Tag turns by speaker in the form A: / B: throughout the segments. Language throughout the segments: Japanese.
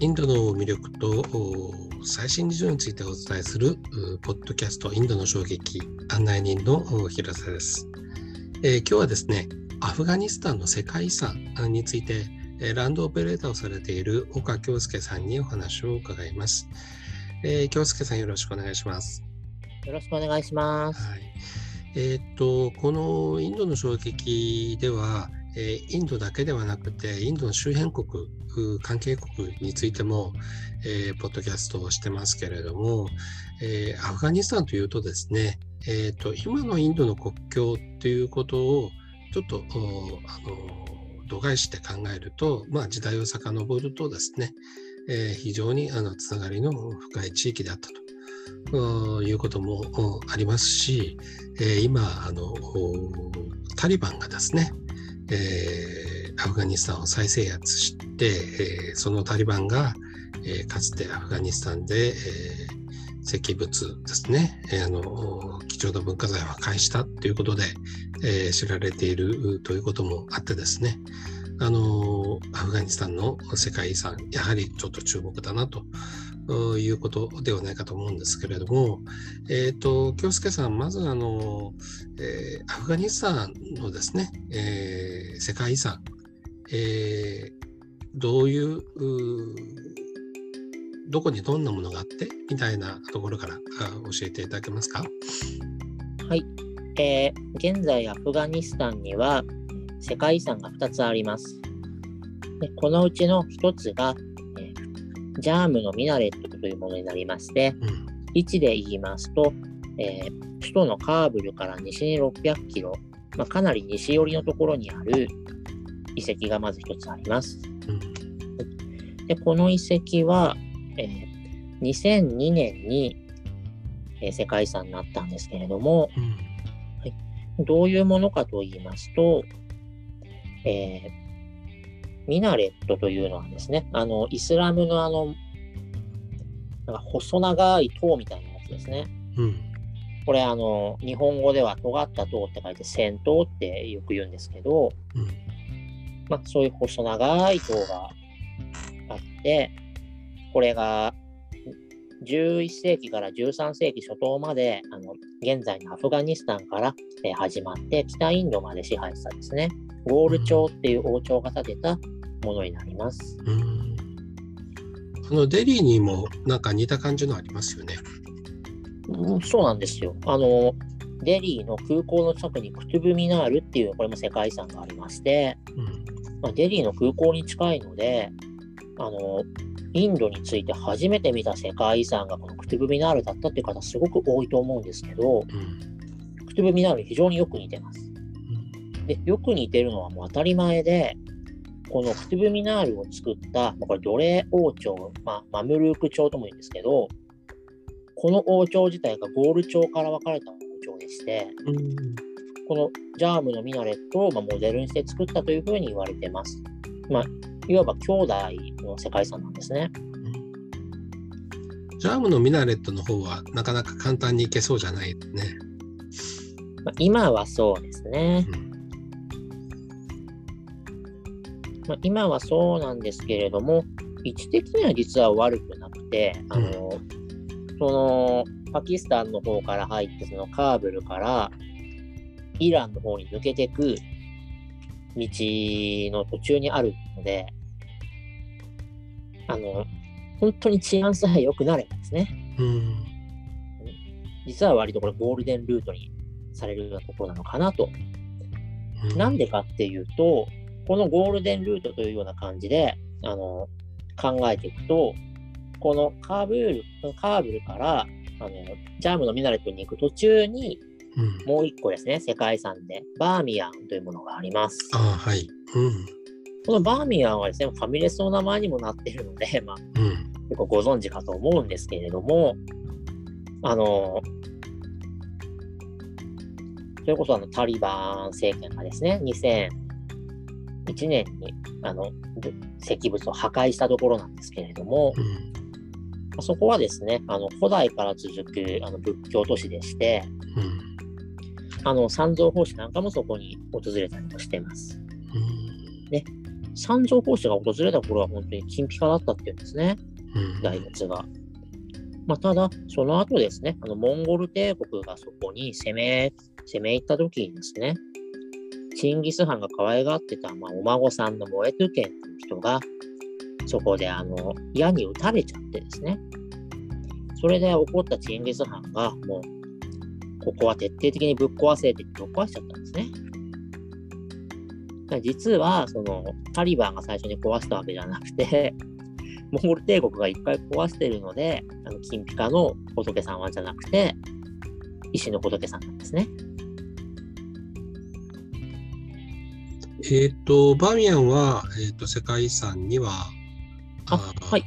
A: インドの魅力と最新事情についてお伝えするポッドキャストインドの衝撃案内人の広瀬です、えー、今日はですねアフガニスタンの世界遺産についてランドオペレーターをされている岡京介さんにお話を伺います、えー、京介さんよろしくお願いします。
B: よろしくお願いします、はい。
A: えー、っとこのインドの衝撃では、え、インドだけではなくてインドの周辺国関係国についても、えー、ポッドキャストをしてますけれども、えアフガニスタンというとですね、えーと、今のインドの国境ということをちょっとあの度外視で考えると、まあ、時代を遡るとですね、えー、非常にあのつながりの深い地域であったと。いうこともありますし、え、今あのタリバンがですね、えー、アフガニスタンを再制圧して、えー、そのタリバンが、えー、かつてアフガニスタンで、え石仏ですね、えあの貴重な文化財を破壊したということで、え知られているということもあってですねあのアフガニスタンの世界遺産やはりちょっと注目だなということではないかと思うんですけれども、えっ、ー、と、京介さん、まずあの、えー、アフガニスタンのですね、えー、世界遺産、えー、どういうどこにどんなものがあってみたいなところから教えていただけますか？
B: はい、えー、現在アフガニスタンには世界遺産が2つあります。でこのうちの1つがジャームのミナレットというものになりまして、うん、位置で言いますと、えー、首都のカーブルから西に600キロ、まあ、かなり西寄りのところにある遺跡がまず一つあります。うん、でこの遺跡は、えー、2002年に、えー、世界遺産になったんですけれども、うん、はい、どういうものかと言いますと、えー、ミナレットというのはですね、あの、イスラムのあの、なんか細長い塔みたいなやつですね。うん、これ、あの、日本語では尖った塔って書いて戦塔ってよく言うんですけど、うん、まあ、そういう細長い塔があって、これが11世紀から13世紀初頭まで、あの現在のアフガニスタンから、え始まって、北インドまで支配したですね、ゴール朝っていう王朝が建てたものになります。うん
A: あのデリーにもなんか似た感じのありますよね。
B: うん、そうなんですよ。あのデリーの空港の近くにクトゥブミナールっていうこれも世界遺産がありまして、うんまあ、デリーの空港に近いのであのインドについて初めて見た世界遺産がこのクトゥブミナールだったっていう方すごく多いと思うんですけど、うん、クトゥブミナールに非常によく似てます。でよく似てるのはもう当たり前でこのクトゥブミナールを作った、まあ、これ奴隷王朝、まあ、マムルーク朝とも言うんですけど、この王朝自体がゴール朝から分かれた王朝でして、うん、このジャームのミナレットをまモデルにして作ったというふうに言われています。まあ、いわば兄弟の世界遺産なんですね。
A: ジャームのミナレットの方はなかなか簡単にいけそうじゃないね。
B: まあ、今はそうですね。うんまあ、今はそうなんですけれども、位置的には実は悪くなくて、あの、その、パキスタンの方から入って、そのカーブルからイランの方に抜けていく道の途中にあるので、あの、本当に治安さえ良くなればですね、うん、実は割とこれゴールデンルートにされるようなところなのかなと。うん、なんでかっていうと、このゴールデンルートというような感じで、あの、考えていくと、このカーブル、カーブルから、あの、ジャームのミナレットに行く途中に、もう一個ですね、世界遺産で、バーミヤンというものがあります。
A: あはい。うん。
B: このバーミヤンはですね、ファミレスの名前にもなっているので、まあ、うん、結構ご存知かと思うんですけれども、あの、それこそあのタリバン政権がですね、2000 1年にあの石仏を破壊したところなんですけれども、うん、そこはですねあの古代から続くあの仏教都市でして、うん、あの三蔵法師なんかもそこに訪れたりもしてます。うん、ね。三条法師が訪れた頃は本当に金ピカだったっていうんですね、
A: うん。
B: 大仏が。まあ、ただ、その後ですね、あのモンゴル帝国がそこに攻め、攻め入った時にですね、チンギス・ハンが可愛がってた、まあ、お孫さんのモエトゥケンという人が、そこであの矢に撃たれちゃってですね、それで怒ったチンギス・ハンが、もう、ここは徹底的にぶっ壊せってぶっ壊しちゃったんですね。実は、その、タリバンが最初に壊したわけじゃなくて、モンゴル帝国が一回壊してるので、あの金ピカの仏さんはじゃなくて、石の仏さんなんですね。
A: えっ、と、バーミヤンは、えっ、と、世界遺産には、
B: あ
A: ー
B: はい。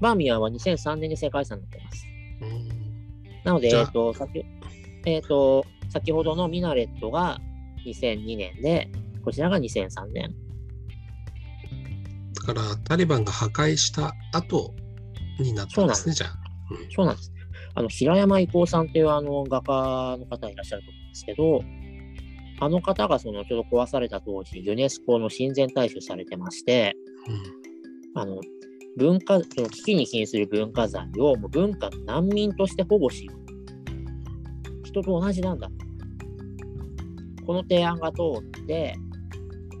B: バーミヤンは2003年に世界遺産になっています。
A: うん
B: なので、えっと、先、えっと、先ほどのミナレットが2002年で、こちらが2003年。
A: だから、タリバンが破壊した後になったんですね、じゃあ。
B: そうなんです。あの、平山郁夫さんっていうあの画家の方いらっしゃると思うんですけど、あの方がそのちょうど壊された当時、ユネスコの親善大使をされてまして、あの、文化、その危機に瀕する文化財をもう文化の難民として保護しよう。人と同じなんだ。この提案が通って、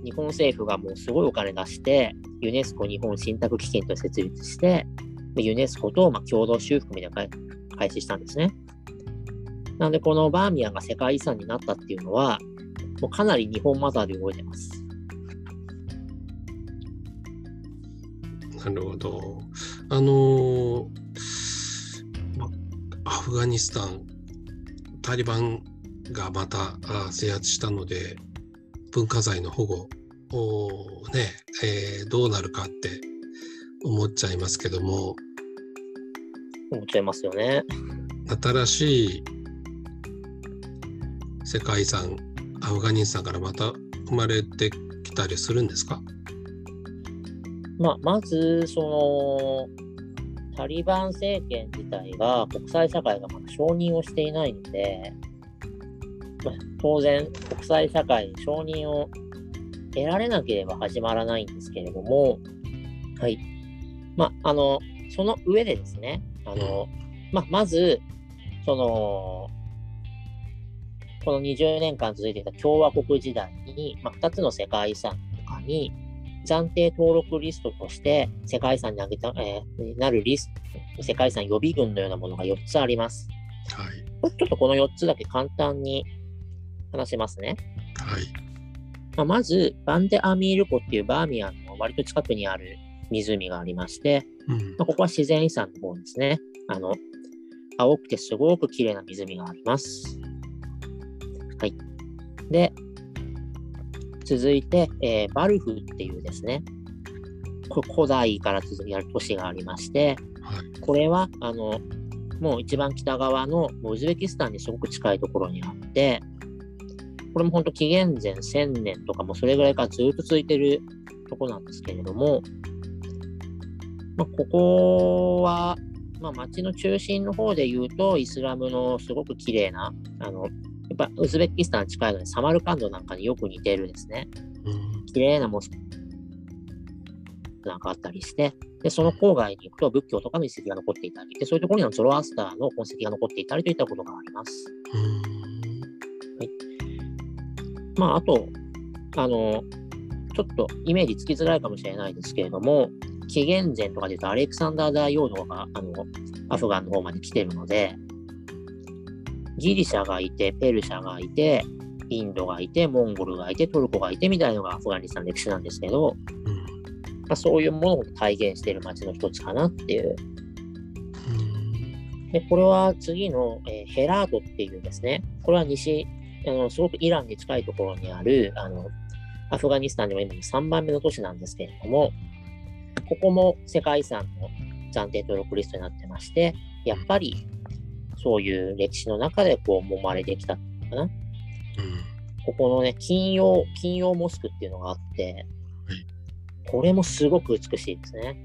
B: 日本政府がもうすごいお金出して、ユネスコ日本信託基金と設立して、でユネスコとまあ共同修復みたいな開始したんですね。なので、このバーミヤンが世界遺産になったっていうのは、もうかなり日本マザーで動いてます。
A: なるほど。あのアフガニスタン、タリバンがまたあ制圧したので、文化財の保護をね、えーどうなるかって思っちゃいますけども、
B: 思っちゃいますよね。
A: 新しい世界遺産、アフガニスタンからまた生まれてきたりするんですか？
B: まあ、まず、その、タリバン政権自体が国際社会がまだ承認をしていないので、まあ、当然、国際社会に承認を得られなければ始まらないんですけれども、はい。まあ、あの、その上でですね、あの、まあ、まず、その、この20年間続いていた共和国時代に、まあ、2つの世界遺産とかに、暫定登録リストとして世界遺産に挙げた、えーなるリスト、世界遺産予備軍のようなものが4つあります。
A: はい。
B: ちょっとこの4つだけ簡単に話しますね。
A: はい。
B: まあ、まず、バンデアミール湖っていうバーミヤンの割と近くにある湖がありまして、
A: うん。
B: まあ、ここは自然遺産の方ですね。あの、青くてすごく綺麗な湖があります。はい。で、続いて、えーバルフっていうですね、こ古代から続きある都市がありまして、
A: はい。
B: これは、あの、もう一番北側のウズベキスタンにすごく近いところにあって、これも本当紀元前1000年とかもそれぐらいからずっと続いてるとこなんですけれども、まあ、ここは、まあ、町の中心の方で言うと、イスラムのすごく綺麗な、あの、やっぱウズベキスタンに近いので、サマルカンドなんかによく似てるですね。
A: うん。
B: 綺麗なモスクなんかあったりして、で、その郊外に行くと仏教とかの遺跡が残っていたり、で、そういうところにはゾロアスターの痕跡が残っていたりといったことがあります。
A: うん。
B: まあ、あと、あの、ちょっとイメージつきづらいかもしれないですけれども、紀元前とかで言うとアレクサンダー大王のが、あの、アフガンの方まで来てるので、ギリシャがいて、ペルシャがいて、インドがいて、モンゴルがいて、トルコがいてみたいなのがアフガニスタンの歴史なんですけど、
A: うん。
B: まあ、そういうものを体現している街の一つかなっていう。
A: うん
B: で、これは次の、えーヘラートっていうですね、これは西、あのすごくイランに近いところにある、あの、アフガニスタンでも今3番目の都市なんですけれども、ここも世界遺産の暫定登録リストになってまして、やっぱりそういう歴史の中でこう揉まれてきたのかな。
A: うん。
B: ここのね、金曜、金曜モスクっていうのがあって
A: はい、
B: これもすごく美しいですね。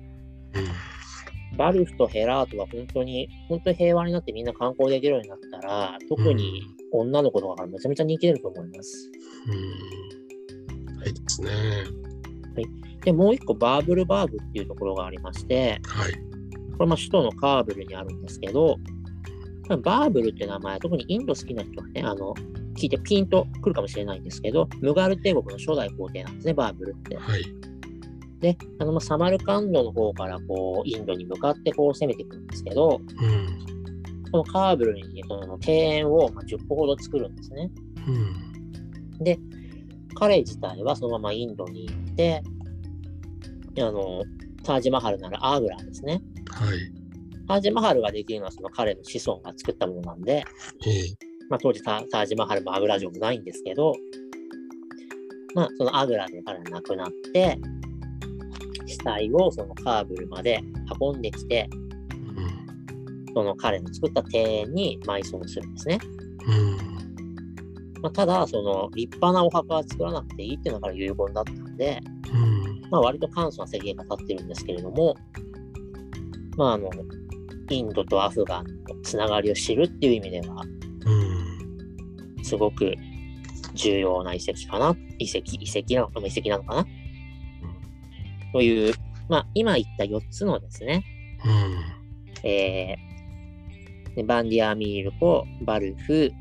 A: うん。
B: バルフとヘラートが本当に、本当に平和になってみんな観光できるようになったら、特に女の子とかからめちゃめちゃ人気出ると思います。
A: うん。はいですね。
B: で、もう一個バーブルバーグっていうところがありまして、
A: はい。
B: これまあ首都のカーブルにあるんですけど、バーブルって名前、特にインド好きな人はね、あの、聞いてピンとくるかもしれないんですけど、ムガル帝国の初代皇帝なんですね、バーブルって。
A: はい。
B: で、あの、まあサマルカンドの方からこう、インドに向かってこう攻めていくんですけど、
A: うん。
B: このカーブルにその庭園をまあ10個ほど作るんですね。
A: うん。
B: で、彼自体はそのままインドに行って、あの、タージマハルならアーグラですね。
A: はい。
B: タージマハルができるのはその彼の子孫が作ったものなんで、
A: ええ。
B: まあ、当時タタージマハルもアグラ城もないんですけど、まあ、そのアグラで彼は亡くなって、死体をそのカーブルまで運んできて、
A: うん。
B: その彼の作った庭園に埋葬するんですね。
A: うん。
B: まあ、ただ、その立派なお墓は作らなくていいっていうのが遺言だったんで、
A: うん。
B: まあ、割と簡素な制限が立ってるんですけれども、まあ、あの、インドとアフガンのつながりを知るっていう意味では、
A: うん。
B: すごく重要な遺跡かな。遺跡、遺跡なのか、遺跡なのかな。という、まあ、今言った4つのですね、
A: うん。
B: えーでバンディアミールコ、バルフ、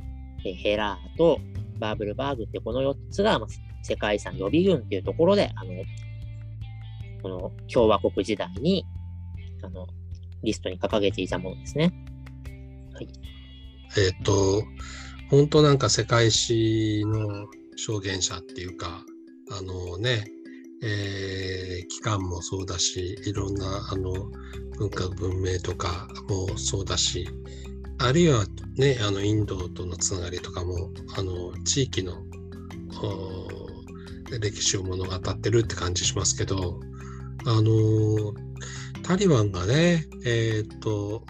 B: えーヘラート、バーブルバーグってこの4つが、まあ、世界遺産予備軍っていうところで、あの、この共和国時代に、あの、リストに掲げていたものですね。
A: えっ、と、本当なんか世界史の証言者っていうか、あのね、えー機関もそうだし、いろんなあの文化文明とかもそうだし、あるいはね、あのインドとのつながりとかも、あの地域の歴史を物語ってるって感じしますけど、あのタリバンがね、えっ、と、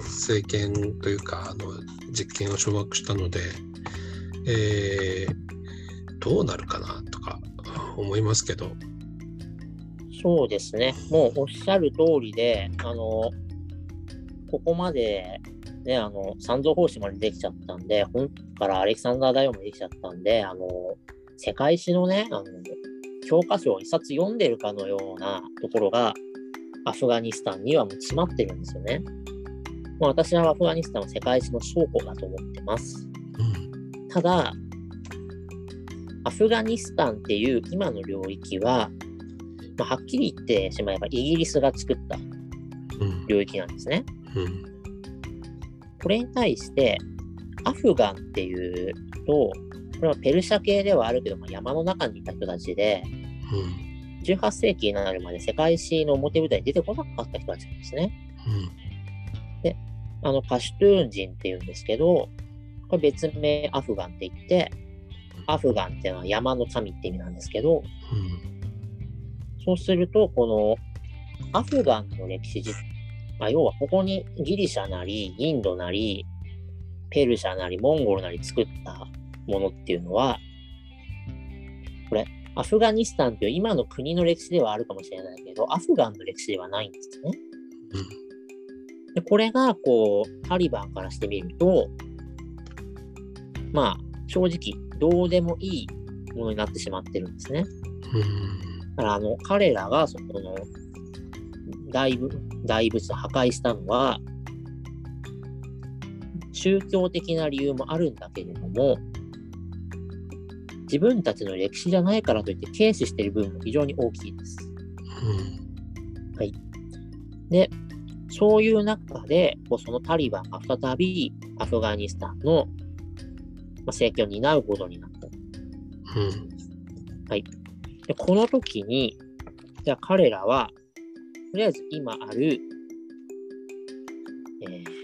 A: 政権というか、あの実権を掌握したので、えーどうなるかなとか思いますけど、
B: そうですね。もうおっしゃる通りで、あの、ここまで、ね、あの、三蔵法師までできちゃったんで、本からアレキサンダー大王もできちゃったんで、あの、世界史のね、あの、教科書を一冊読んでるかのようなところが、アフガニスタンにはもう詰まってるんですよね。まあ、私はアフガニスタンは世界史の倉庫だと思ってます。
A: うん、
B: ただ、アフガニスタンっていう今の領域は、まあ、はっきり言ってしまえばイギリスが作った
A: うん、
B: 領域なんですね。
A: うん、
B: これに対して、アフガンっていうと、これはペルシャ系ではあるけど、まあ、山の中にいた人たちで、
A: うん、
B: 18世紀になるまで世界史の表舞台に出てこなかった人たちなんですね。あの、パシュトゥーン人っていうんですけど、これ別名アフガンって言って、アフガンっていうのは山の神って意味なんですけど、そうすると、このアフガンの歴史自まあ、要はここにギリシャなり、インドなり、ペルシャなり、モンゴルなり作ったものっていうのは、これ、アフガニスタンっていう今の国の歴史ではあるかもしれないけど、アフガンの歴史ではないんですね。でこれが、こう、タリバンからしてみると、まあ、正直、どうでもいいものになってしまってるんですね。
A: うん、
B: だから、あの、彼らが、そこの、大仏、大仏を破壊したのは、宗教的な理由もあるんだけれども、自分たちの歴史じゃないからといって軽視している部分も非常に大きいです。で、そういう中で、こうそのタリバンが再びアフガニスタンの、まあ、政権を担うことになった。
A: うん、
B: で、この時に、じゃあ彼らは、とりあえず今ある、えー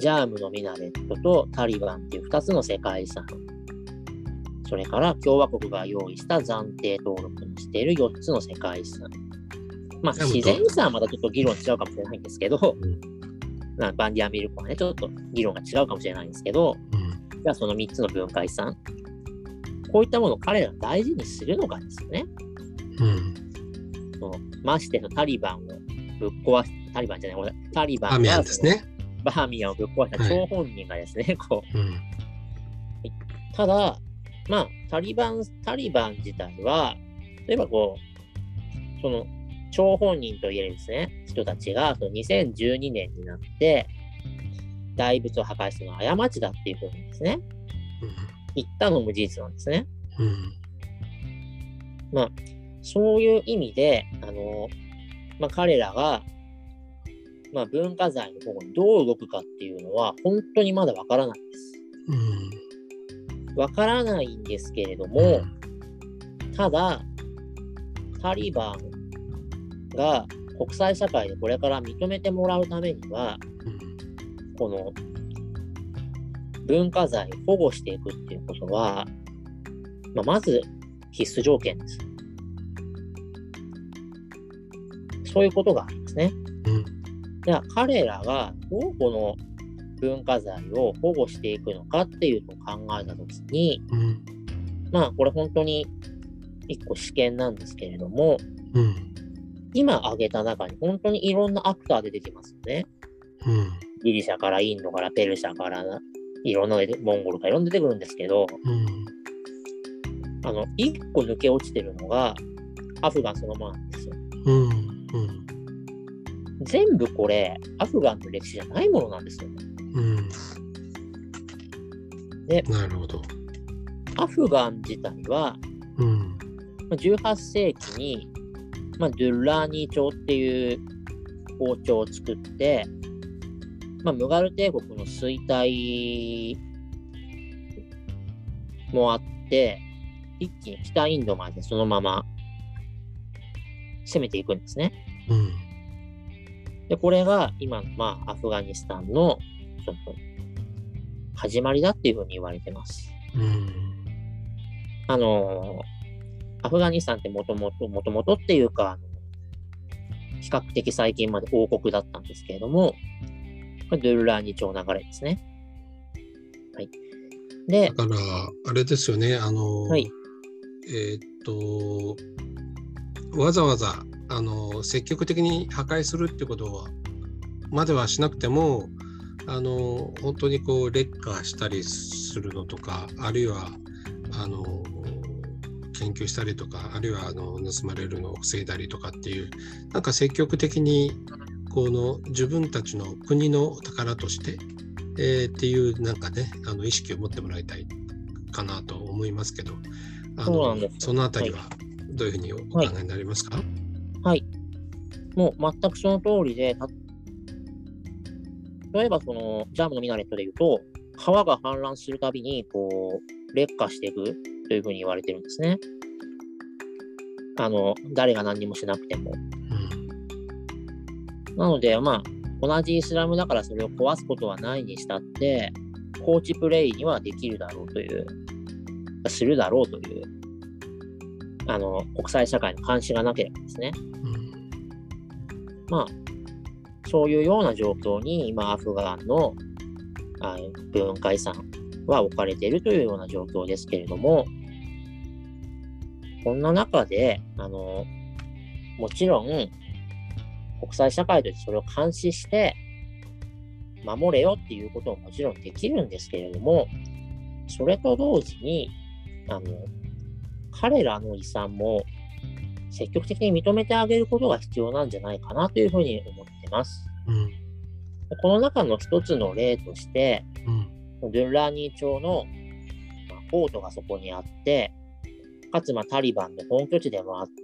B: ジャームのミナレットとタリバンっていう2つの世界遺産、それから共和国が用意した暫定登録にしている4つの世界遺産。まあ、自然遺産はまたちょっと議論違うかもしれないんですけど、
A: うん。
B: なバンディアミルコはね、ちょっと議論が違うかもしれないんですけど、
A: うん、
B: じゃあその3つの文化遺産、こういったものを彼らは大事にするのかですよね。
A: うん、
B: そのましてのタリバンをぶっ壊しタリバンじゃない、タリバン
A: アミア
B: が
A: ンですね。
B: バーミヤンをぶっ壊した張本人がですね、こう、
A: うん、
B: ただ、まあ、タリバン、タリバン自体は、例えばこう、その、張本人といえるですね、人たちが、その2012年になって、大仏を破壊するのは過ちだっていうふうにですね、言ったのも事実なんですね。
A: うん。
B: まあ、そういう意味で、あの、まあ、彼らが、まあ、文化財の保護にどう動くかっていうのは、本当にまだわからないです。わ、うん、からないんですけれども、うん、ただ、タリバンが国際社会でこれから認めてもらうためには、うん、この文化財を保護していくっていうことは、まあ、まず必須条件です。そういうことがありますね。うん、では彼らがどうこの文化財を保護していくのかっていうのを考えたときに、うん、まあこれ本当に一個試験なんですけれども、うん、今挙げた中に本当にいろんなアクター出てきますよね。うん、ギリシャからインドからペルシャからいろんなモンゴルからいろんな出てくるんですけど、あの一個抜け落ちてるのがアフガンそのままなんですよ。うん。うん、全部これ、アフガンの歴史じゃないものなんですよ。ね。うん、で、
A: なるほど。
B: アフガン自体は、うん、18世紀に、まあ、ドゥッラーニー朝っていう王朝を作って、まあ、ムガル帝国の衰退もあって、一気に北インドまでそのまま攻めていくんですね。うん、で、これが今の、まあ、アフガニスタンのその始まりだっていうふうに言われてます。うん、あの、アフガニスタンってもともと、もともとっていうか、比較的最近まで王国だったんですけれども、これドゥルラーニ朝流れですね。はい。
A: で、だから、あれですよね、あの、はい、えー、っと、わざわざあの積極的に破壊するってことはまではしなくてもあの本当にこう劣化したりするのとかあるいはあの研究したりとかあるいはあの盗まれるのを防いだりとかっていうなんか積極的にこの自分たちの国の宝として、えー、っていうなんかねあの意識を持ってもらいたいかなと思いますけどあのそのあたりはどういうふうにお考えになりますか、はい、
B: はい、もう全くその通りで、例えばそのジャムのミナレットで言うと、川が氾濫するたびにこう劣化していくというふうに言われてるんですね。あの誰が何にもしなくても。うん、なので、まあ、同じイスラムだからそれを壊すことはないにしたって、コーチプレイにはできるだろうという、するだろうというあの国際社会の監視がなければですね、うん、まあ、そういうような状況に今、アフガンの文化遺産は置かれているというような状況ですけれども、こんな中で、あの、もちろん、国際社会としてそれを監視して、守れよっていうことももちろんできるんですけれども、それと同時に、あの、彼らの遺産も積極的に認めてあげることが必要なんじゃないかなというふうに思っます。うん、この中の一つの例として、うん、ドゥンラーニー朝の、まあ、ポートがそこにあって、かつまあタリバンの本拠地でもあって、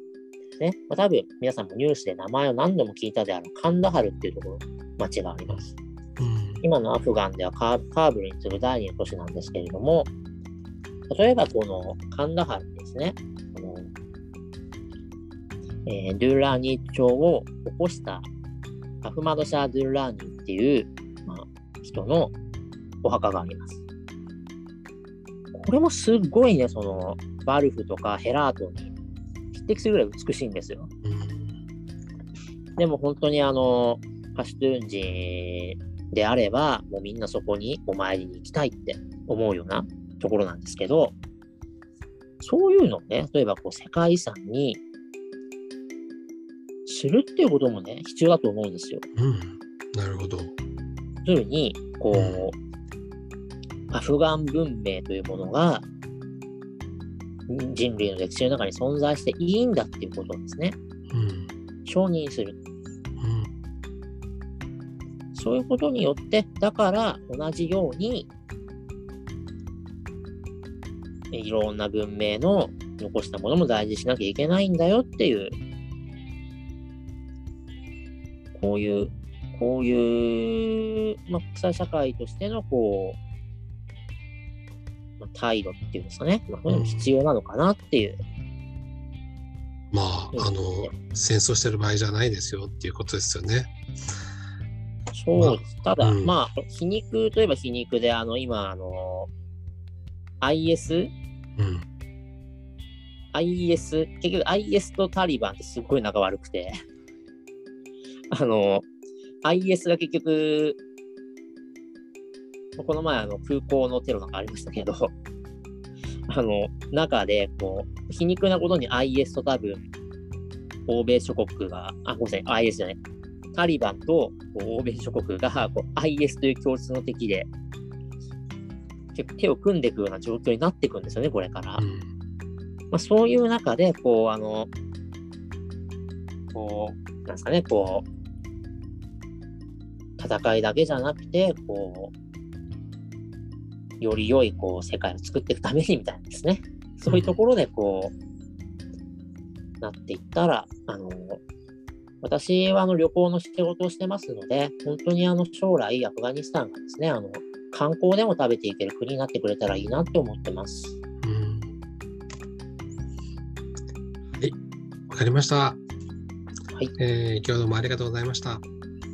B: ね、まあ、多分皆さんもニュースで名前を何度も聞いたであるカンダハルっていうところ、町があります。うん、今のアフガンではカーブルに次ぐ第2の都市なんですけれども、例えばこのカンダハルですね、このえー、ドゥーラーニー朝を起こしたアフマドシャー・ドゥーラーニーっていう、まあ、人のお墓があります。これもすっごいね、そのバルフとかヘラートに匹敵するぐらい美しいんですよ。でも本当にあの、パシュトゥーン人であれば、もうみんなそこにお参りに行きたいって思うようなところなんですけど、そういうのね、例えばこう世界遺産にするっていうこともね、必要だと思うんですよ。
A: うん、なるほど。
B: 要するに、こう、うん、アフガン文明というものが、人類の歴史の中に存在していいんだっていうことをですね、
A: うん
B: 承認する。
A: うん
B: そういうことによって、だから同じように、えいろんな文明の残したものも大事にしなきゃいけないんだよっていう、こういう、こういう、まあ、国際社会としての、こう、まあ、態度っていうんですかね、まあ、そういうのも必要なのかなっていう。
A: まあ、あの、戦争してる場合じゃないですよっていうことですよね。
B: そうです。ただ、
A: うん
B: まあ、皮肉といえば皮肉で、あの、今、あの、IS、
A: うん。
B: IS、結局 IS とタリバンってすっごい仲悪くて、あの、IS が結局、この前あの空港のテロなんかありましたけど、あの、中で、こう、皮肉なことに IS と多分、欧米諸国が、あ、ごめんなさい、IS じゃない、タリバンと欧米諸国がこう IS という共通の敵で、結構手を組んでいくような状況になっていくんですよね、これから。
A: うん。
B: まあ、そういう中で、こう、あの、こう、なんですかね、こう、戦いだけじゃなくて、こう、より良い、こう、世界を作っていくためにみたいなですね。そういうところで、こう、なっていったら、あの、私はあの旅行の仕事をしてますので、本当にあの将来アフガニスタンがですね、あの観光でも食べていける国になってくれたらいいなって思ってます。
A: うんはい、わかりました。
B: はい。
A: えー今日はどうもありがとうございました。